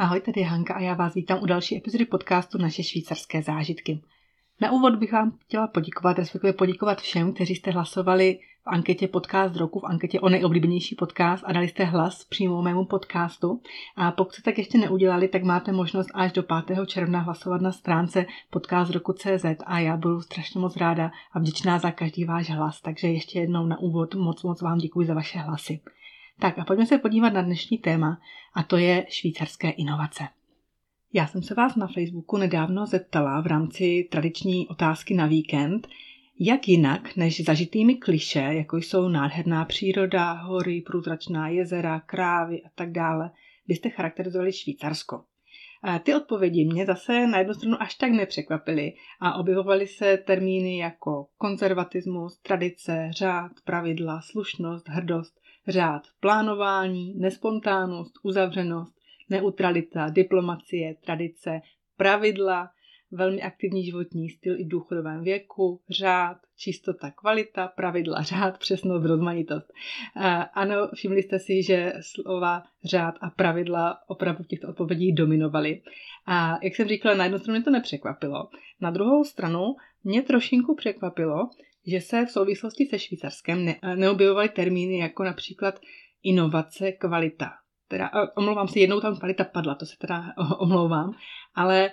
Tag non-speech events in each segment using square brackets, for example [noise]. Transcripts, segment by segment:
Ahoj, tady je Hanka a já vás vítám u další epizody podcastu Naše švýcarské zážitky. Na úvod bych vám chtěla poděkovat, respektive poděkovat všem, kteří jste hlasovali v anketě Podcast roku, v anketě o nejoblíbenější podcast a dali jste hlas přímo mému podcastu. A pokud jste tak ještě neudělali, tak máte možnost až do 5. června hlasovat na stránce podcastroku.cz a já budu strašně moc ráda a vděčná za každý váš hlas. Takže ještě jednou na úvod moc moc vám děkuji za vaše hlasy. Tak a pojďme se podívat na dnešní téma a to je švýcarské inovace. Já jsem se vás na Facebooku nedávno zeptala v rámci tradiční otázky na víkend, jak jinak než zažitými kliše, jako jsou nádherná příroda, hory, průzračná jezera, krávy a tak dále, byste charakterizovali Švýcarsko. A ty odpovědi mě zase na jednu stranu až tak nepřekvapily a objevovaly se termíny jako konzervatismus, tradice, řád, pravidla, slušnost, hrdost, řád plánování, nespontánnost, uzavřenost, neutralita, diplomacie, tradice, pravidla, velmi aktivní životní styl i v důchodovém věku, řád, čistota, kvalita, pravidla, [laughs] řád, přesnost, rozmanitost. Ano, všimli jste si, že slova řád a pravidla opravdu v těchto odpovědích dominovaly. A jak jsem říkala, na jednu stranu mě to nepřekvapilo. Na druhou stranu mě trošinku překvapilo, že se v souvislosti se Švýcarskem ne, neobjevovaly termíny jako například inovace, kvalita. Teda, omlouvám se, jednou tam kvalita padla, to se teda [laughs] omlouvám, ale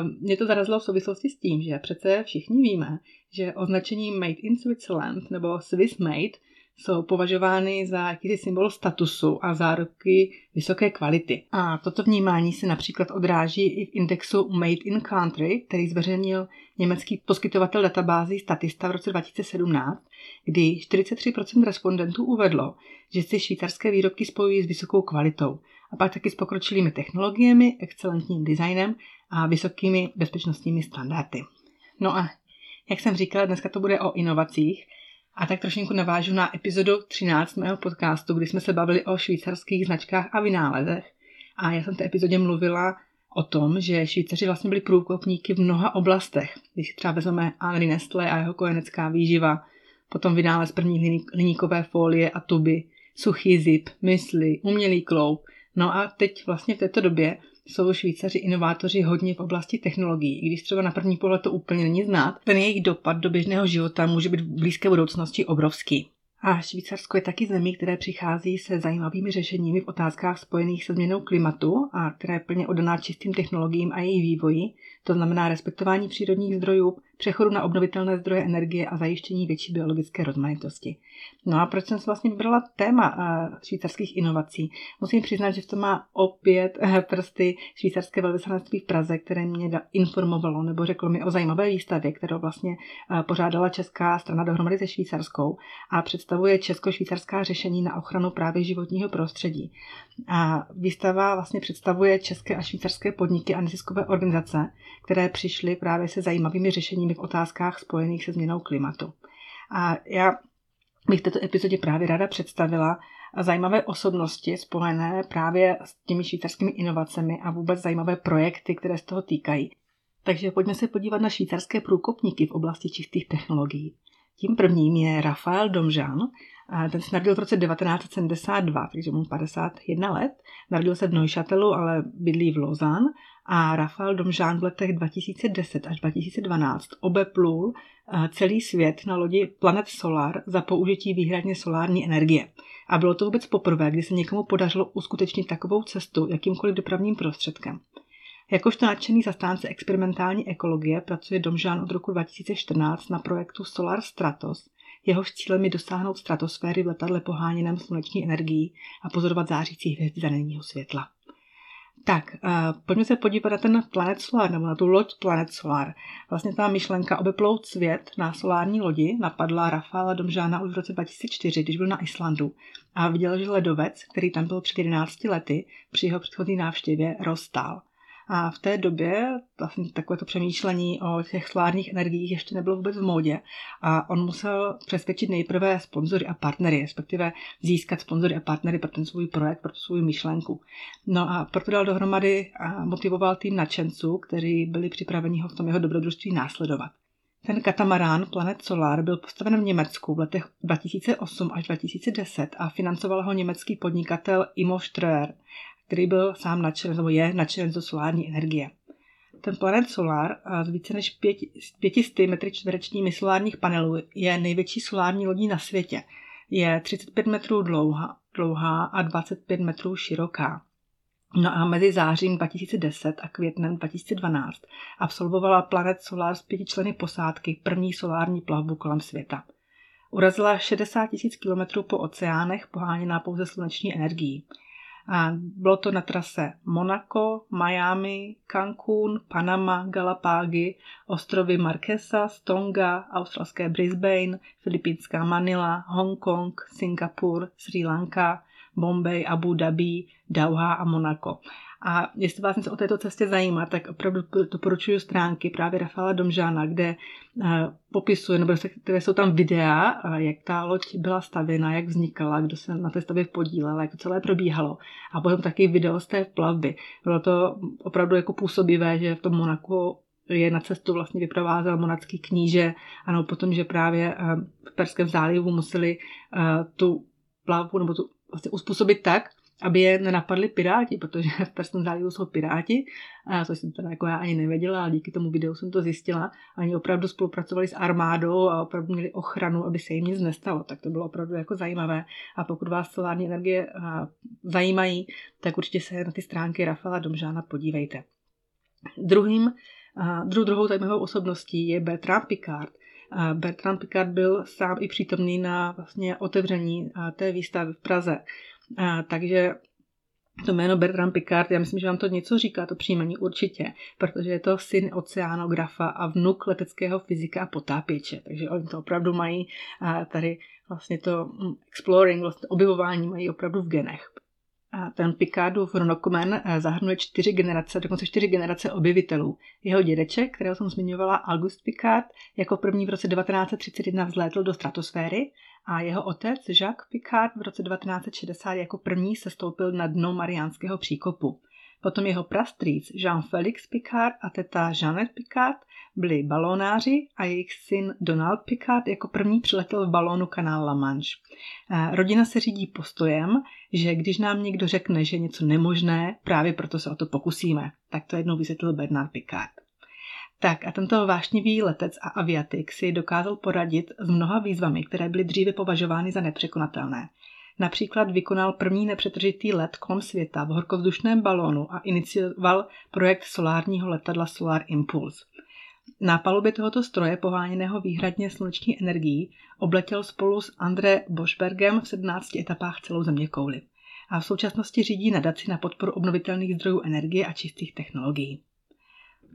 um, mě to zarazilo v souvislosti s tím, že přece všichni víme, že označení Made in Switzerland nebo Swiss Made jsou považovány za jakýsi symbol statusu a záruky vysoké kvality. A toto vnímání se například odráží i v indexu Made in Country, který zveřejnil německý poskytovatel databází Statista v roce 2017, kdy 43% respondentů uvedlo, že si švýcarské výrobky spojují s vysokou kvalitou a pak taky s pokročilými technologiemi, excelentním designem a vysokými bezpečnostními standardy. No a jak jsem říkala, dneska to bude o inovacích, a tak trošinku navážu na epizodu 13 mého podcastu, kdy jsme se bavili o švýcarských značkách a vynálezech. A já jsem v té epizodě mluvila o tom, že Švýcaři vlastně byli průkopníky v mnoha oblastech. Když třeba vezmeme Henri Nestle a jeho kojenecká výživa, potom vynález první hliníkové folie a tuby, suchý zip, mysli, umělý kloup. No a teď vlastně v této době jsou Švýcaři inovátoři hodně v oblasti technologií, i když třeba na první pohled to úplně není znát, ten jejich dopad do běžného života může být v blízké budoucnosti obrovský. A Švýcarsko je taky zemí, které přichází se zajímavými řešeními v otázkách spojených se změnou klimatu a která je plně oddaná čistým technologiím a jejich vývoji, to znamená respektování přírodních zdrojů, přechodu na obnovitelné zdroje energie a zajištění větší biologické rozmanitosti. No a proč jsem si vlastně vybrala téma uh, švýcarských inovací? Musím přiznat, že v tom má opět uh, prsty švýcarské velvyslanectví v Praze, které mě informovalo nebo řeklo mi o zajímavé výstavě, kterou vlastně uh, pořádala česká strana dohromady se švýcarskou a představuje česko-švýcarská řešení na ochranu právě životního prostředí. A výstava vlastně představuje české a švýcarské podniky a neziskové organizace, které přišly právě se zajímavými řešeními v otázkách spojených se změnou klimatu. A já bych v této epizodě právě ráda představila zajímavé osobnosti spojené právě s těmi švýcarskými inovacemi a vůbec zajímavé projekty, které z toho týkají. Takže pojďme se podívat na švýcarské průkopníky v oblasti čistých technologií. Tím prvním je Rafael Domžan, ten se narodil v roce 1972, takže mu 51 let. Narodil se v Neuchatelu, ale bydlí v Lausanne a Rafael Domžán v letech 2010 až 2012 obeplul eh, celý svět na lodi Planet Solar za použití výhradně solární energie. A bylo to vůbec poprvé, kdy se někomu podařilo uskutečnit takovou cestu jakýmkoliv dopravním prostředkem. Jakožto nadšený zastánce experimentální ekologie pracuje Domžán od roku 2014 na projektu Solar Stratos, jehož cílem je dosáhnout stratosféry v letadle poháněném sluneční energií a pozorovat zářící hvězdy denního světla. Tak, uh, pojďme se podívat na ten Planet Solar, nebo na tu loď Planet Solar. Vlastně ta myšlenka obeplout svět na solární lodi napadla Rafaela Domžána už v roce 2004, když byl na Islandu a viděl, že ledovec, který tam byl před 11 lety, při jeho předchozí návštěvě rozstál. A v té době vlastně takové to přemýšlení o těch solárních energiích ještě nebylo vůbec v módě a on musel přesvědčit nejprve sponzory a partnery, respektive získat sponzory a partnery pro ten svůj projekt, pro tu svou myšlenku. No a proto dal dohromady a motivoval tým nadšenců, kteří byli připraveni ho v tom jeho dobrodružství následovat. Ten katamarán Planet Solar byl postaven v Německu v letech 2008 až 2010 a financoval ho německý podnikatel Imo Ströer, který byl sám nadšen, nebo je nadšen do solární energie. Ten Planet Solar z více než 500 metry čtverečními solárních panelů je největší solární lodí na světě. Je 35 metrů dlouhá, dlouhá a 25 metrů široká. No a mezi zářím 2010 a květnem 2012 absolvovala Planet Solar z pěti členy posádky první solární plavbu kolem světa. Urazila 60 000 km po oceánech poháněná pouze sluneční energií. A bylo to na trase Monaco, Miami, Cancún, Panama, Galapágy, ostrovy Marquesa, Tonga, australské Brisbane, filipínská Manila, Hongkong, Singapur, Sri Lanka, Bombay, Abu Dhabi, Dauha a Monaco. A jestli vás něco o této cestě zajímá, tak opravdu doporučuji stránky právě Rafaela Domžána, kde uh, popisuje, nebo které jsou tam videa, uh, jak ta loď byla stavěna, jak vznikala, kdo se na té stavbě podílel, jak to celé probíhalo. A potom taky video z té plavby. Bylo to opravdu jako působivé, že v tom Monaku je na cestu vlastně vyprovázel monacký kníže, ano, potom, že právě uh, v Perském zálivu museli tu plavbu nebo tu vlastně uspůsobit tak, aby je nenapadli piráti, protože [laughs] v Perském zálivu jsou piráti, což jsem teda jako já ani nevěděla, ale díky tomu videu jsem to zjistila. Oni opravdu spolupracovali s armádou a opravdu měli ochranu, aby se jim nic nestalo. Tak to bylo opravdu jako zajímavé. A pokud vás solární energie zajímají, tak určitě se na ty stránky Rafaela Domžána podívejte. Druhým, druhou, druhou zajímavou osobností je Bertrand Picard, Bertrand Picard byl sám i přítomný na vlastně otevření té výstavy v Praze. Takže to jméno Bertrand Picard, já myslím, že vám to něco říká, to příjmení určitě, protože je to syn oceánografa a vnuk leteckého fyzika a potápěče, takže oni to opravdu mají tady vlastně to hm, exploring, vlastně objevování mají opravdu v genech. A ten Picardův ronokmen eh, zahrnuje čtyři generace, dokonce čtyři generace objevitelů. Jeho dědeček, kterého jsem zmiňovala, August Picard, jako první v roce 1931 vzlétl do stratosféry a jeho otec Jacques Picard v roce 1960 jako první se stoupil na dno Mariánského příkopu. Potom jeho prastrýc Jean-Félix Picard a teta Jeannette Picard byli balónáři a jejich syn Donald Picard jako první přiletěl v balónu kanál La Manche. Eh, rodina se řídí postojem, že když nám někdo řekne, že je něco nemožné, právě proto se o to pokusíme. Tak to jednou vysvětlil Bernard Picard. Tak a tento vášnivý letec a aviatik si dokázal poradit s mnoha výzvami, které byly dříve považovány za nepřekonatelné. Například vykonal první nepřetržitý let kolem světa v horkovzdušném balónu a inicioval projekt solárního letadla Solar Impulse. Na palubě tohoto stroje, poháněného výhradně sluneční energií, obletěl spolu s André Boschbergem v 17 etapách celou země kouli. A v současnosti řídí nadaci na podporu obnovitelných zdrojů energie a čistých technologií.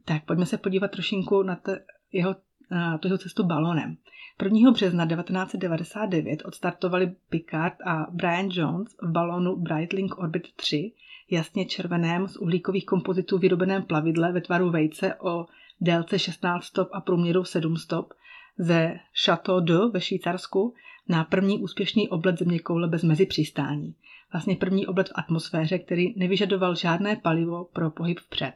Tak pojďme se podívat trošinku na t- jeho, na jeho cestu balonem. 1. března 1999 odstartovali Picard a Brian Jones v balónu Breitling Orbit 3, jasně červeném z uhlíkových kompozitů vyrobeném plavidle ve tvaru vejce o délce 16 stop a průměru 7 stop ze Chateau de ve Švýcarsku na první úspěšný oblet země koule bez mezi přistání. Vlastně první oblet v atmosféře, který nevyžadoval žádné palivo pro pohyb vpřed.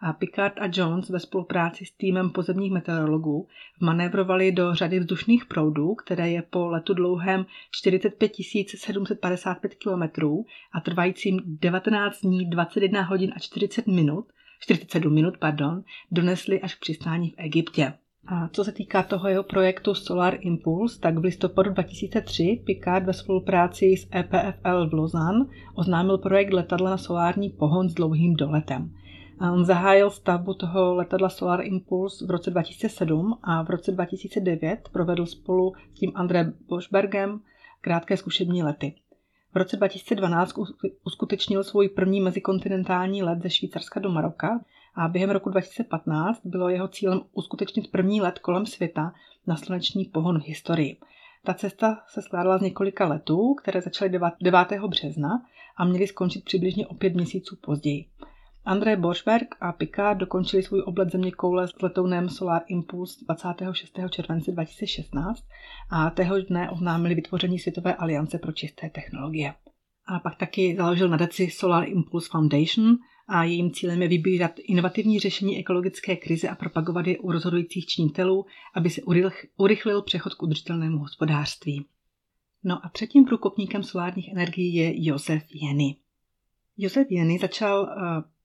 A Picard a Jones ve spolupráci s týmem pozemních meteorologů vmanévrovali do řady vzdušných proudů, které je po letu dlouhém 45 755 km a trvajícím 19 dní, 21 hodin a 40 minut 47 minut, pardon, donesli až k přistání v Egyptě. A co se týká toho jeho projektu Solar Impulse, tak v listopadu 2003 Picard ve spolupráci s EPFL v Lausanne oznámil projekt letadla na solární pohon s dlouhým doletem. A on zahájil stavbu toho letadla Solar Impulse v roce 2007 a v roce 2009 provedl spolu s tím André Boschbergem krátké zkušební lety. V roce 2012 uskutečnil svůj první mezikontinentální let ze Švýcarska do Maroka a během roku 2015 bylo jeho cílem uskutečnit první let kolem světa na sluneční pohon v historii. Ta cesta se skládala z několika letů, které začaly 9. března a měly skončit přibližně o pět měsíců později. André Borschberg a Picard dokončili svůj oblet země koule s letounem Solar Impulse 26. července 2016 a téhož dne oznámili vytvoření Světové aliance pro čisté technologie. A pak taky založil nadaci Solar Impulse Foundation a jejím cílem je vybírat inovativní řešení ekologické krize a propagovat je u rozhodujících činitelů, aby se urychlil přechod k udržitelnému hospodářství. No a třetím průkopníkem solárních energií je Josef Jeny. Josef Jeny začal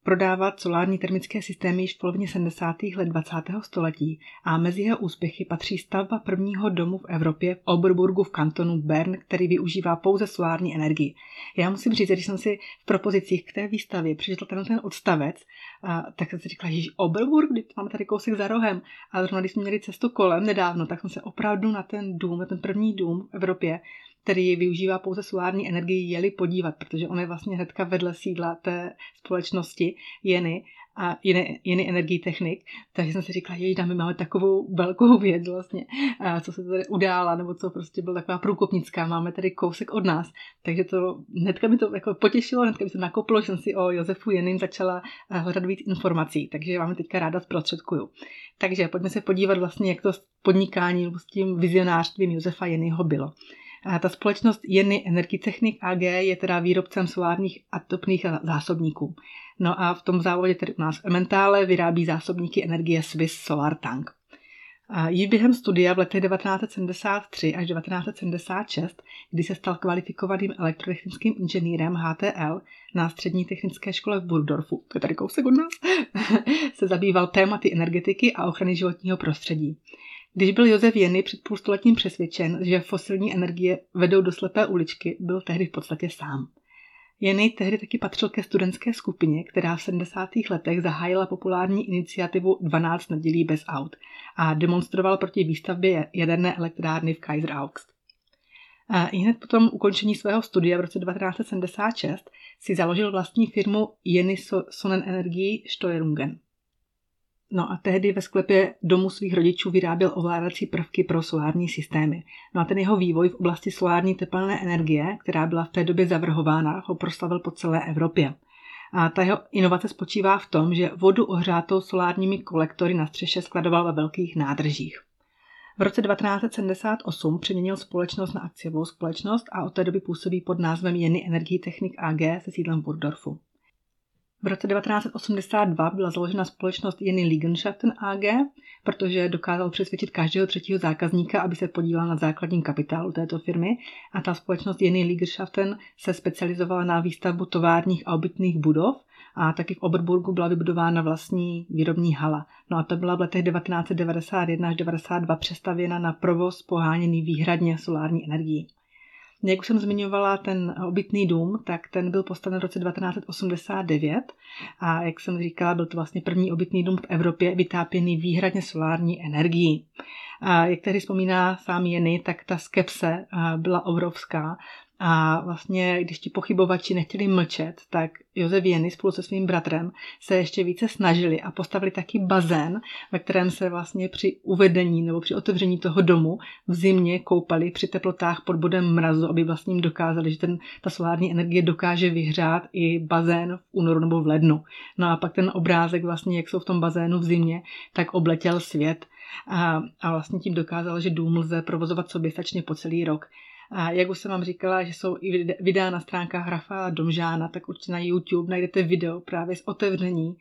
prodávat solární termické systémy již v polovině 70. let 20. století a mezi jeho úspěchy patří stavba prvního domu v Evropě v Oberburgu v kantonu Bern, který využívá pouze solární energii. Já musím říct, že když jsem si v propozicích k té výstavě přečetl ten, ten odstavec, a, tak jsem si říkala, že Oberburg, máme tady kousek za rohem. A zrovna když jsme měli cestu kolem nedávno, tak jsem se opravdu na ten dům, na ten první dům v Evropě který využívá pouze solární energii, jeli podívat, protože on je vlastně hnedka vedle sídla té společnosti Jeny a jiný, jiný energii technik. Takže jsem si říkala, jej, my máme takovou velkou věc vlastně, co se tady udála, nebo co prostě byla taková průkopnická, máme tady kousek od nás. Takže to hnedka mi to jako potěšilo, hnedka mi to nakoplo, že jsem si o Josefu Jenin začala hledat víc informací, takže vám teďka ráda zprostředkuju. Takže pojďme se podívat vlastně, jak to podnikání s tím vizionářstvím Josefa Jenyho bylo. Ta společnost Jeny Energitechnik AG je teda výrobcem solárních a topných zásobníků. No a v tom závodě tedy u nás v Emmentále vyrábí zásobníky energie Swiss Solar Tank. Již během studia v letech 1973 až 1976, kdy se stal kvalifikovaným elektrotechnickým inženýrem HTL na střední technické škole v Burgdorfu, to je tady kousek od nás, [laughs] se zabýval tématy energetiky a ochrany životního prostředí. Když byl Josef Jeny před půlstoletím přesvědčen, že fosilní energie vedou do slepé uličky, byl tehdy v podstatě sám. Jeny tehdy taky patřil ke studentské skupině, která v 70. letech zahájila populární iniciativu 12 nedělí bez aut a demonstroval proti výstavbě jaderné elektrárny v Kaiser Augst. A i hned po tom ukončení svého studia v roce 1976 si založil vlastní firmu Jeny Sonnenenergie Steuerungen. No a tehdy ve sklepě domu svých rodičů vyráběl ovládací prvky pro solární systémy. No a ten jeho vývoj v oblasti solární tepelné energie, která byla v té době zavrhována, ho proslavil po celé Evropě. A ta jeho inovace spočívá v tom, že vodu ohřátou solárními kolektory na střeše skladoval ve velkých nádržích. V roce 1978 přeměnil společnost na akciovou společnost a od té doby působí pod názvem Jeny Energie Technik AG se sídlem v Burdorfu. V roce 1982 byla založena společnost Jenny Liegenschaften AG, protože dokázal přesvědčit každého třetího zákazníka, aby se podílel na základním kapitálu této firmy a ta společnost Jenny Liegenschaften se specializovala na výstavbu továrních a obytných budov a taky v Oberburgu byla vybudována vlastní výrobní hala. No a to byla v letech 1991 až 1992 přestavěna na provoz poháněný výhradně solární energií. Jak už jsem zmiňovala ten obytný dům, tak ten byl postaven v roce 1989 a jak jsem říkala, byl to vlastně první obytný dům v Evropě vytápěný výhradně solární energií. A jak tehdy vzpomíná sám Jeny, tak ta skepse byla obrovská a vlastně, když ti pochybovači nechtěli mlčet, tak Josef Jeny spolu se svým bratrem se ještě více snažili a postavili taky bazén, ve kterém se vlastně při uvedení nebo při otevření toho domu v zimě koupali při teplotách pod bodem mrazu, aby vlastně jim dokázali, že ten, ta solární energie dokáže vyhřát i bazén v únoru nebo v lednu. No a pak ten obrázek vlastně, jak jsou v tom bazénu v zimě, tak obletěl svět a, a vlastně tím dokázal, že dům lze provozovat soběstačně po celý rok. A jak už jsem vám říkala, že jsou i videa na stránkách Rafaela Domžána, tak určitě na YouTube najdete video právě z otevření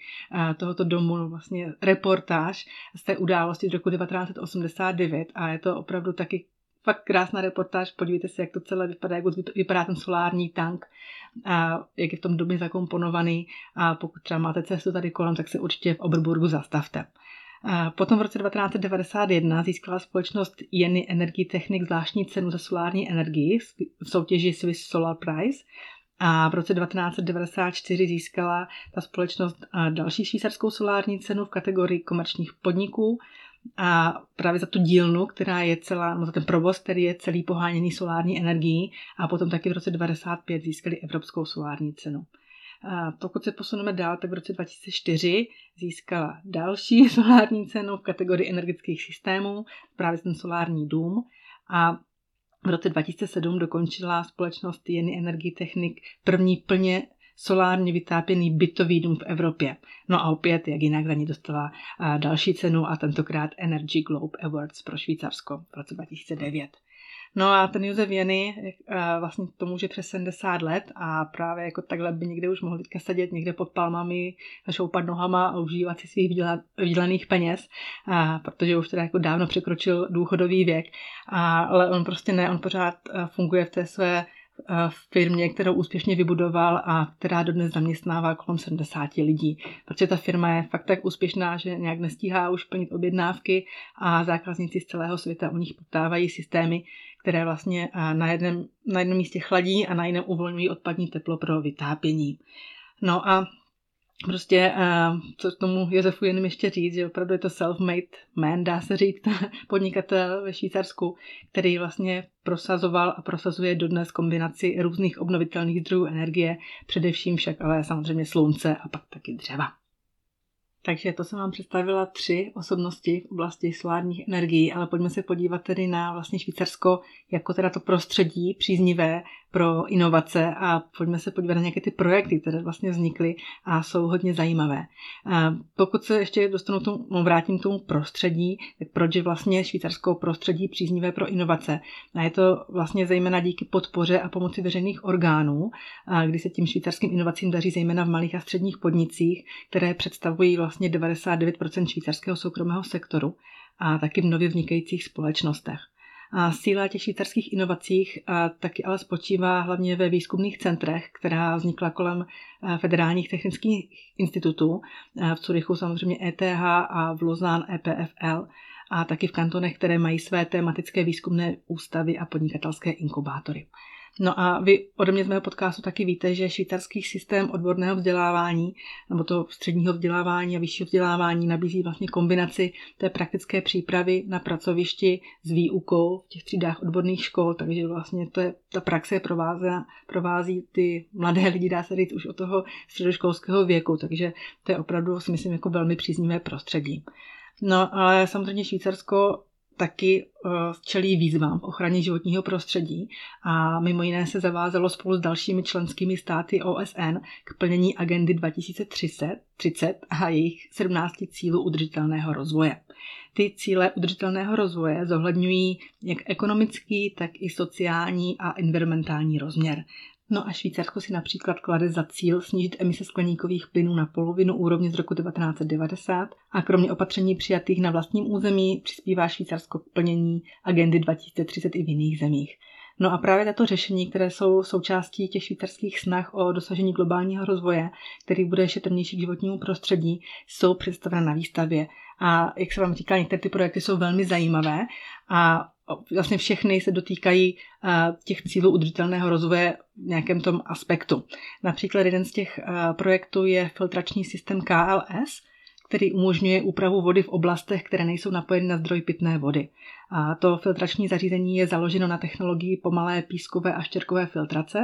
tohoto domu, vlastně reportáž z té události z roku 1989 a je to opravdu taky fakt krásná reportáž, podívejte se, jak to celé vypadá, jak vypadá ten solární tank, a jak je v tom domě zakomponovaný. A pokud třeba máte cestu tady kolem, tak se určitě v Oberburgu zastavte. Potom v roce 1991 získala společnost Jeny Energy Technik zvláštní cenu za solární energii v soutěži Swiss Solar Prize a v roce 1994 získala ta společnost další švýcarskou solární cenu v kategorii komerčních podniků a právě za tu dílnu, která je celá, no za ten provoz, který je celý poháněný solární energií a potom taky v roce 1995 získali Evropskou solární cenu. Pokud se posuneme dál, tak v roce 2004 získala další [laughs] solární cenu v kategorii energetických systémů, právě ten solární dům. A v roce 2007 dokončila společnost Jeny Energy Technik první plně solárně vytápěný bytový dům v Evropě. No a opět, jak jinak za ní dostala další cenu a tentokrát Energy Globe Awards pro Švýcarsko v roce 2009. No a ten Josef Jeny vlastně to může přes 70 let a právě jako takhle by někde už mohl teďka sedět někde pod palmami, šoupat nohama a užívat si svých vydělaných peněz, a, protože už teda jako dávno překročil důchodový věk, a, ale on prostě ne, on pořád funguje v té své v firmě, kterou úspěšně vybudoval a která dodnes zaměstnává kolem 70 lidí. Protože ta firma je fakt tak úspěšná, že nějak nestíhá už plnit objednávky a zákazníci z celého světa u nich poptávají systémy, které vlastně na jednom, na jednom místě chladí a na jiném uvolňují odpadní teplo pro vytápění. No a prostě, co tomu Josefu jenom ještě říct, že opravdu je to self-made man, dá se říct, [laughs] podnikatel ve Švýcarsku, který vlastně prosazoval a prosazuje dodnes kombinaci různých obnovitelných zdrojů energie, především však ale samozřejmě slunce a pak taky dřeva. Takže to jsem vám představila tři osobnosti v oblasti solárních energií, ale pojďme se podívat tedy na vlastně Švýcarsko jako teda to prostředí příznivé pro inovace a pojďme se podívat na nějaké ty projekty, které vlastně vznikly a jsou hodně zajímavé. Pokud se ještě dostanu tomu, no, vrátím k tomu prostředí, tak proč je vlastně švýcarsko prostředí příznivé pro inovace? A je to vlastně zejména díky podpoře a pomoci veřejných orgánů, kdy se tím švýcarským inovacím daří zejména v malých a středních podnicích, které představují vlastně 99% švýcarského soukromého sektoru a taky v nově vznikajících společnostech. A síla těch švýcarských inovacích a taky ale spočívá hlavně ve výzkumných centrech, která vznikla kolem federálních technických institutů, v Curychu samozřejmě ETH a v Lozán EPFL a taky v kantonech, které mají své tematické výzkumné ústavy a podnikatelské inkubátory. No a vy ode mě z mého podcastu taky víte, že švýcarský systém odborného vzdělávání nebo to středního vzdělávání a vyššího vzdělávání nabízí vlastně kombinaci té praktické přípravy na pracovišti s výukou v těch třídách odborných škol, takže vlastně to je, ta praxe provází, provází ty mladé lidi, dá se říct, už od toho středoškolského věku, takže to je opravdu, si myslím, jako velmi příznivé prostředí. No ale samozřejmě Švýcarsko taky uh, čelí výzvám v ochraně životního prostředí a mimo jiné se zavázalo spolu s dalšími členskými státy OSN k plnění agendy 2030 30 a jejich 17 cílů udržitelného rozvoje. Ty cíle udržitelného rozvoje zohledňují jak ekonomický, tak i sociální a environmentální rozměr. No a Švýcarsko si například klade za cíl snížit emise skleníkových plynů na polovinu úrovně z roku 1990 a kromě opatření přijatých na vlastním území přispívá Švýcarsko k plnění agendy 2030 i v jiných zemích. No a právě tato řešení, které jsou součástí těch švýcarských snah o dosažení globálního rozvoje, který bude šetrnější k životnímu prostředí, jsou představena na výstavě. A jak se vám říká, některé ty projekty jsou velmi zajímavé a vlastně všechny se dotýkají těch cílů udržitelného rozvoje v nějakém tom aspektu. Například jeden z těch projektů je filtrační systém KLS, který umožňuje úpravu vody v oblastech, které nejsou napojeny na zdroj pitné vody. A to filtrační zařízení je založeno na technologii pomalé pískové a štěrkové filtrace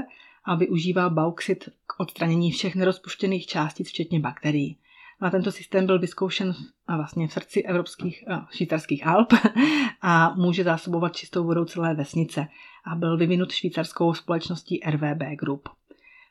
a využívá bauxit k odstranění všech nerozpuštěných částic, včetně bakterií. A tento systém byl vyzkoušen vlastně v srdci evropských švýcarských Alp a může zásobovat čistou vodou celé vesnice a byl vyvinut švýcarskou společností RVB Group.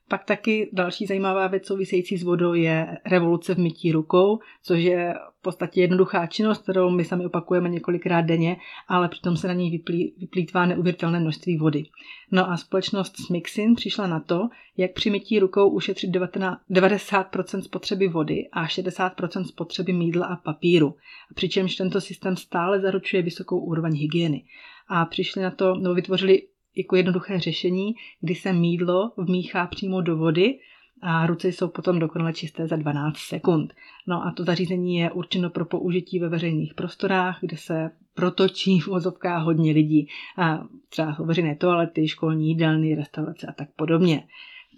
Pak taky další zajímavá věc související s vodou je revoluce v mytí rukou, což je podstatě jednoduchá činnost, kterou my sami opakujeme několikrát denně, ale přitom se na ní vyplý, vyplýtvá neuvěřitelné množství vody. No a společnost Smixin přišla na to, jak při mytí rukou ušetřit 90% spotřeby vody a 60% spotřeby mídla a papíru, přičemž tento systém stále zaručuje vysokou úroveň hygieny. A přišli na to, nebo vytvořili jako jednoduché řešení, kdy se mídlo vmíchá přímo do vody a ruce jsou potom dokonale čisté za 12 sekund. No a to zařízení je určeno pro použití ve veřejných prostorách, kde se protočí v vozovkách hodně lidí. A třeba veřejné toalety, školní jídelny, restaurace a tak podobně.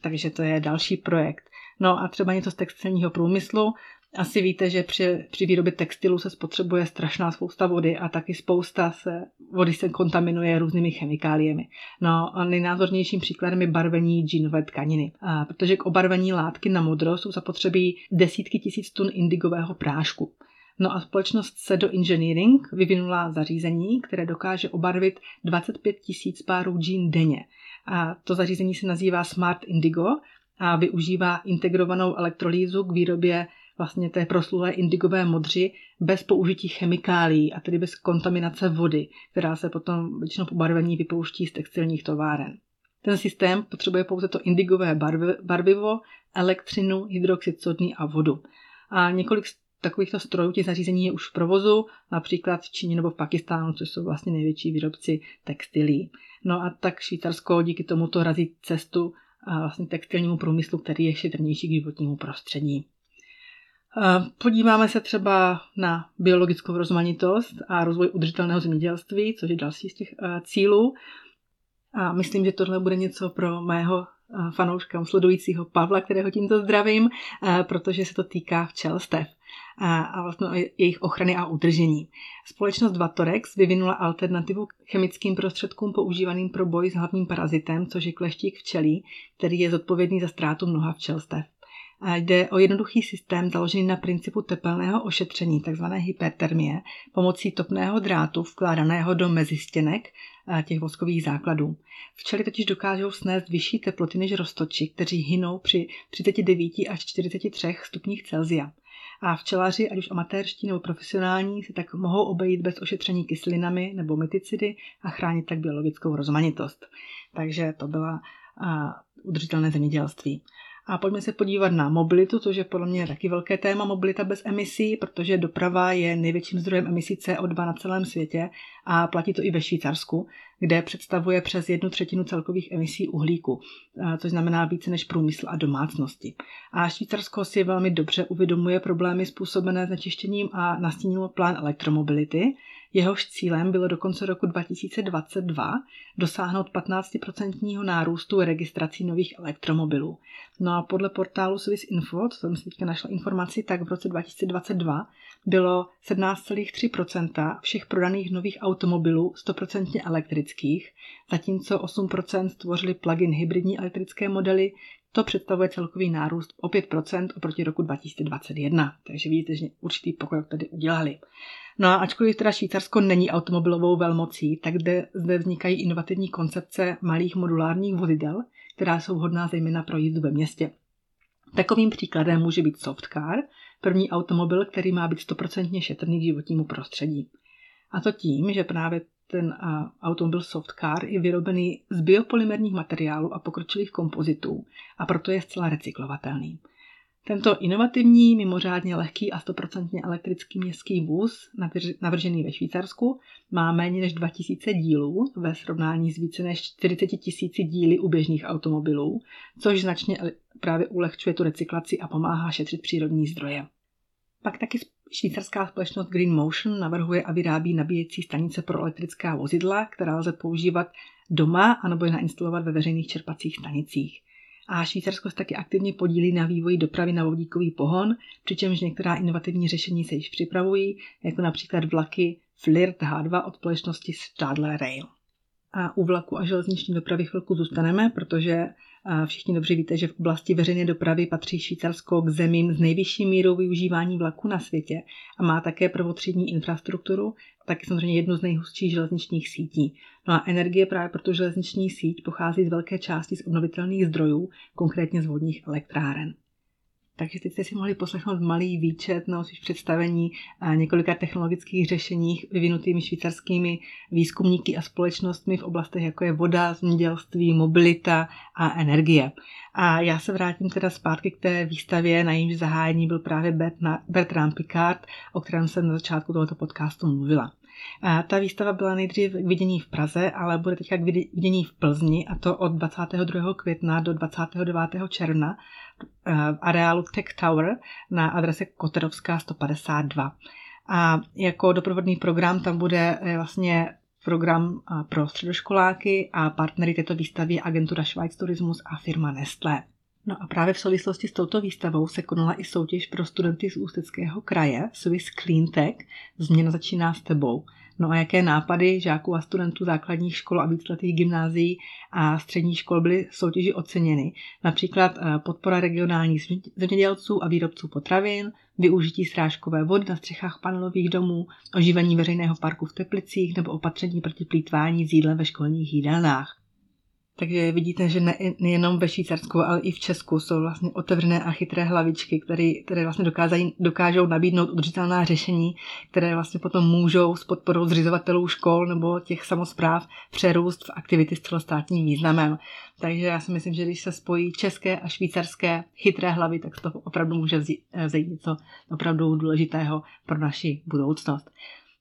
Takže to je další projekt. No a třeba něco z textilního průmyslu, asi víte, že při, při výrobě textilu se spotřebuje strašná spousta vody a taky spousta se, vody se kontaminuje různými chemikáliemi. No a nejnázornějším příkladem je barvení džínové tkaniny, a protože k obarvení látky na modro jsou zapotřebí desítky tisíc tun indigového prášku. No a společnost Sedo Engineering vyvinula zařízení, které dokáže obarvit 25 tisíc párů džín denně. A to zařízení se nazývá Smart Indigo a využívá integrovanou elektrolýzu k výrobě vlastně té proslulé indigové modři bez použití chemikálií a tedy bez kontaminace vody, která se potom většinou po barvení vypouští z textilních továren. Ten systém potřebuje pouze to indigové barvivo, elektřinu, hydroxid sodný a vodu. A několik takovýchto strojů, těch zařízení je už v provozu, například v Číně nebo v Pakistánu, což jsou vlastně největší výrobci textilí. No a tak Švýcarsko díky tomuto razí cestu a vlastně textilnímu průmyslu, který je šetrnější k životnímu prostředí. Podíváme se třeba na biologickou rozmanitost a rozvoj udržitelného zemědělství, což je další z těch cílů. A myslím, že tohle bude něco pro mého fanouška, sledujícího Pavla, kterého tímto zdravím, protože se to týká včelstev a vlastně jejich ochrany a udržení. Společnost Vatorex vyvinula alternativu k chemickým prostředkům používaným pro boj s hlavním parazitem, což je kleštík včelí, který je zodpovědný za ztrátu mnoha včelstev. A jde o jednoduchý systém založený na principu tepelného ošetření, takzvané hypertermie, pomocí topného drátu vkládaného do mezistěnek těch voskových základů. Včely totiž dokážou snést vyšší teploty než roztoči, kteří hynou při 39 až 43 stupních Celsia. A včelaři, ať už amatérští nebo profesionální, si tak mohou obejít bez ošetření kyselinami nebo myticidy a chránit tak biologickou rozmanitost. Takže to byla udržitelné zemědělství. A pojďme se podívat na mobilitu, což je podle mě taky velké téma mobilita bez emisí, protože doprava je největším zdrojem emisí CO2 na celém světě a platí to i ve Švýcarsku, kde představuje přes jednu třetinu celkových emisí uhlíku, což znamená více než průmysl a domácnosti. A Švýcarsko si velmi dobře uvědomuje problémy způsobené znečištěním a nastínilo plán elektromobility, Jehož cílem bylo do konce roku 2022 dosáhnout 15% nárůstu registrací nových elektromobilů. No a podle portálu Swiss Info, co jsem si teďka našla informaci, tak v roce 2022 bylo 17,3% všech prodaných nových automobilů 100% elektrických, zatímco 8% tvořily plug-in hybridní elektrické modely, to představuje celkový nárůst o 5% oproti roku 2021. Takže vidíte, že určitý pokrok tady udělali. No a ačkoliv teda Švýcarsko není automobilovou velmocí, tak zde, zde vznikají inovativní koncepce malých modulárních vozidel, která jsou vhodná zejména pro jízdu ve městě. Takovým příkladem může být Softcar, první automobil, který má být 100% šetrný k životnímu prostředí. A to tím, že právě ten automobil Softcar je vyrobený z biopolymerních materiálů a pokročilých kompozitů a proto je zcela recyklovatelný. Tento inovativní, mimořádně lehký a 100% elektrický městský vůz, navržený ve Švýcarsku, má méně než 2000 dílů ve srovnání s více než 40 tisíci díly u běžných automobilů, což značně právě ulehčuje tu recyklaci a pomáhá šetřit přírodní zdroje. Pak taky švýcarská společnost Green Motion navrhuje a vyrábí nabíjecí stanice pro elektrická vozidla, která lze používat doma anebo je nainstalovat ve veřejných čerpacích stanicích a Švýcarsko se taky aktivně podílí na vývoji dopravy na vodíkový pohon, přičemž některá inovativní řešení se již připravují, jako například vlaky Flirt H2 od společnosti Stadler Rail. A u vlaku a železniční dopravy chvilku zůstaneme, protože všichni dobře víte, že v oblasti veřejné dopravy patří Švýcarsko k zemím s nejvyšší mírou využívání vlaku na světě a má také prvotřídní infrastrukturu, taky samozřejmě jednu z nejhustších železničních sítí. No a energie právě pro tu železniční síť pochází z velké části z obnovitelných zdrojů, konkrétně z vodních elektráren. Takže teď jste si mohli poslechnout malý výčet nebo spíš představení několika technologických řešeních vyvinutými švýcarskými výzkumníky a společnostmi v oblastech jako je voda, zemědělství, mobilita a energie. A já se vrátím teda zpátky k té výstavě, na jejímž zahájení byl právě Bertrand Picard, o kterém jsem na začátku tohoto podcastu mluvila. Ta výstava byla nejdřív k vidění v Praze, ale bude teďka k vidění v Plzni a to od 22. května do 29. června v areálu Tech Tower na adrese Koterovská 152. A jako doprovodný program tam bude eh, vlastně program pro středoškoláky a partnery této výstavy agentura Schweiz Tourismus a firma Nestlé. No a právě v souvislosti s touto výstavou se konala i soutěž pro studenty z Ústeckého kraje Swiss Clean Tech Změna začíná s tebou. No a jaké nápady žáků a studentů základních škol a víceletých gymnázií a středních škol byly soutěži oceněny. Například eh, podpora regionálních zemědělců a výrobců potravin, využití srážkové vody na střechách panelových domů, oživení veřejného parku v Teplicích nebo opatření proti plítvání s jídlem ve školních jídelnách. Takže vidíte, že ne, nejenom ve Švýcarsku, ale i v Česku jsou vlastně otevřené a chytré hlavičky, které, které vlastně dokázají, dokážou nabídnout udržitelná řešení, které vlastně potom můžou s podporou zřizovatelů škol nebo těch samozpráv přerůst v aktivity s celostátním významem. Takže já si myslím, že když se spojí české a švýcarské chytré hlavy, tak toho opravdu může vzejít něco opravdu důležitého pro naši budoucnost.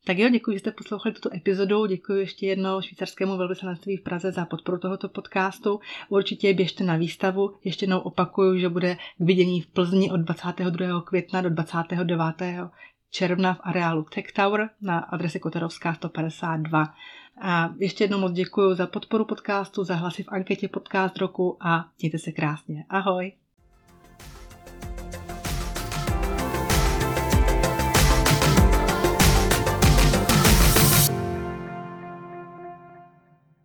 Tak jo, děkuji, že jste poslouchali tuto epizodu. Děkuji ještě jednou švýcarskému velvyslanectví v Praze za podporu tohoto podcastu. Určitě běžte na výstavu. Ještě jednou opakuju, že bude k vidění v Plzni od 22. května do 29. června v areálu Tech Tower na adrese Koterovská 152. A ještě jednou moc děkuji za podporu podcastu, za hlasy v anketě podcast roku a mějte se krásně. Ahoj!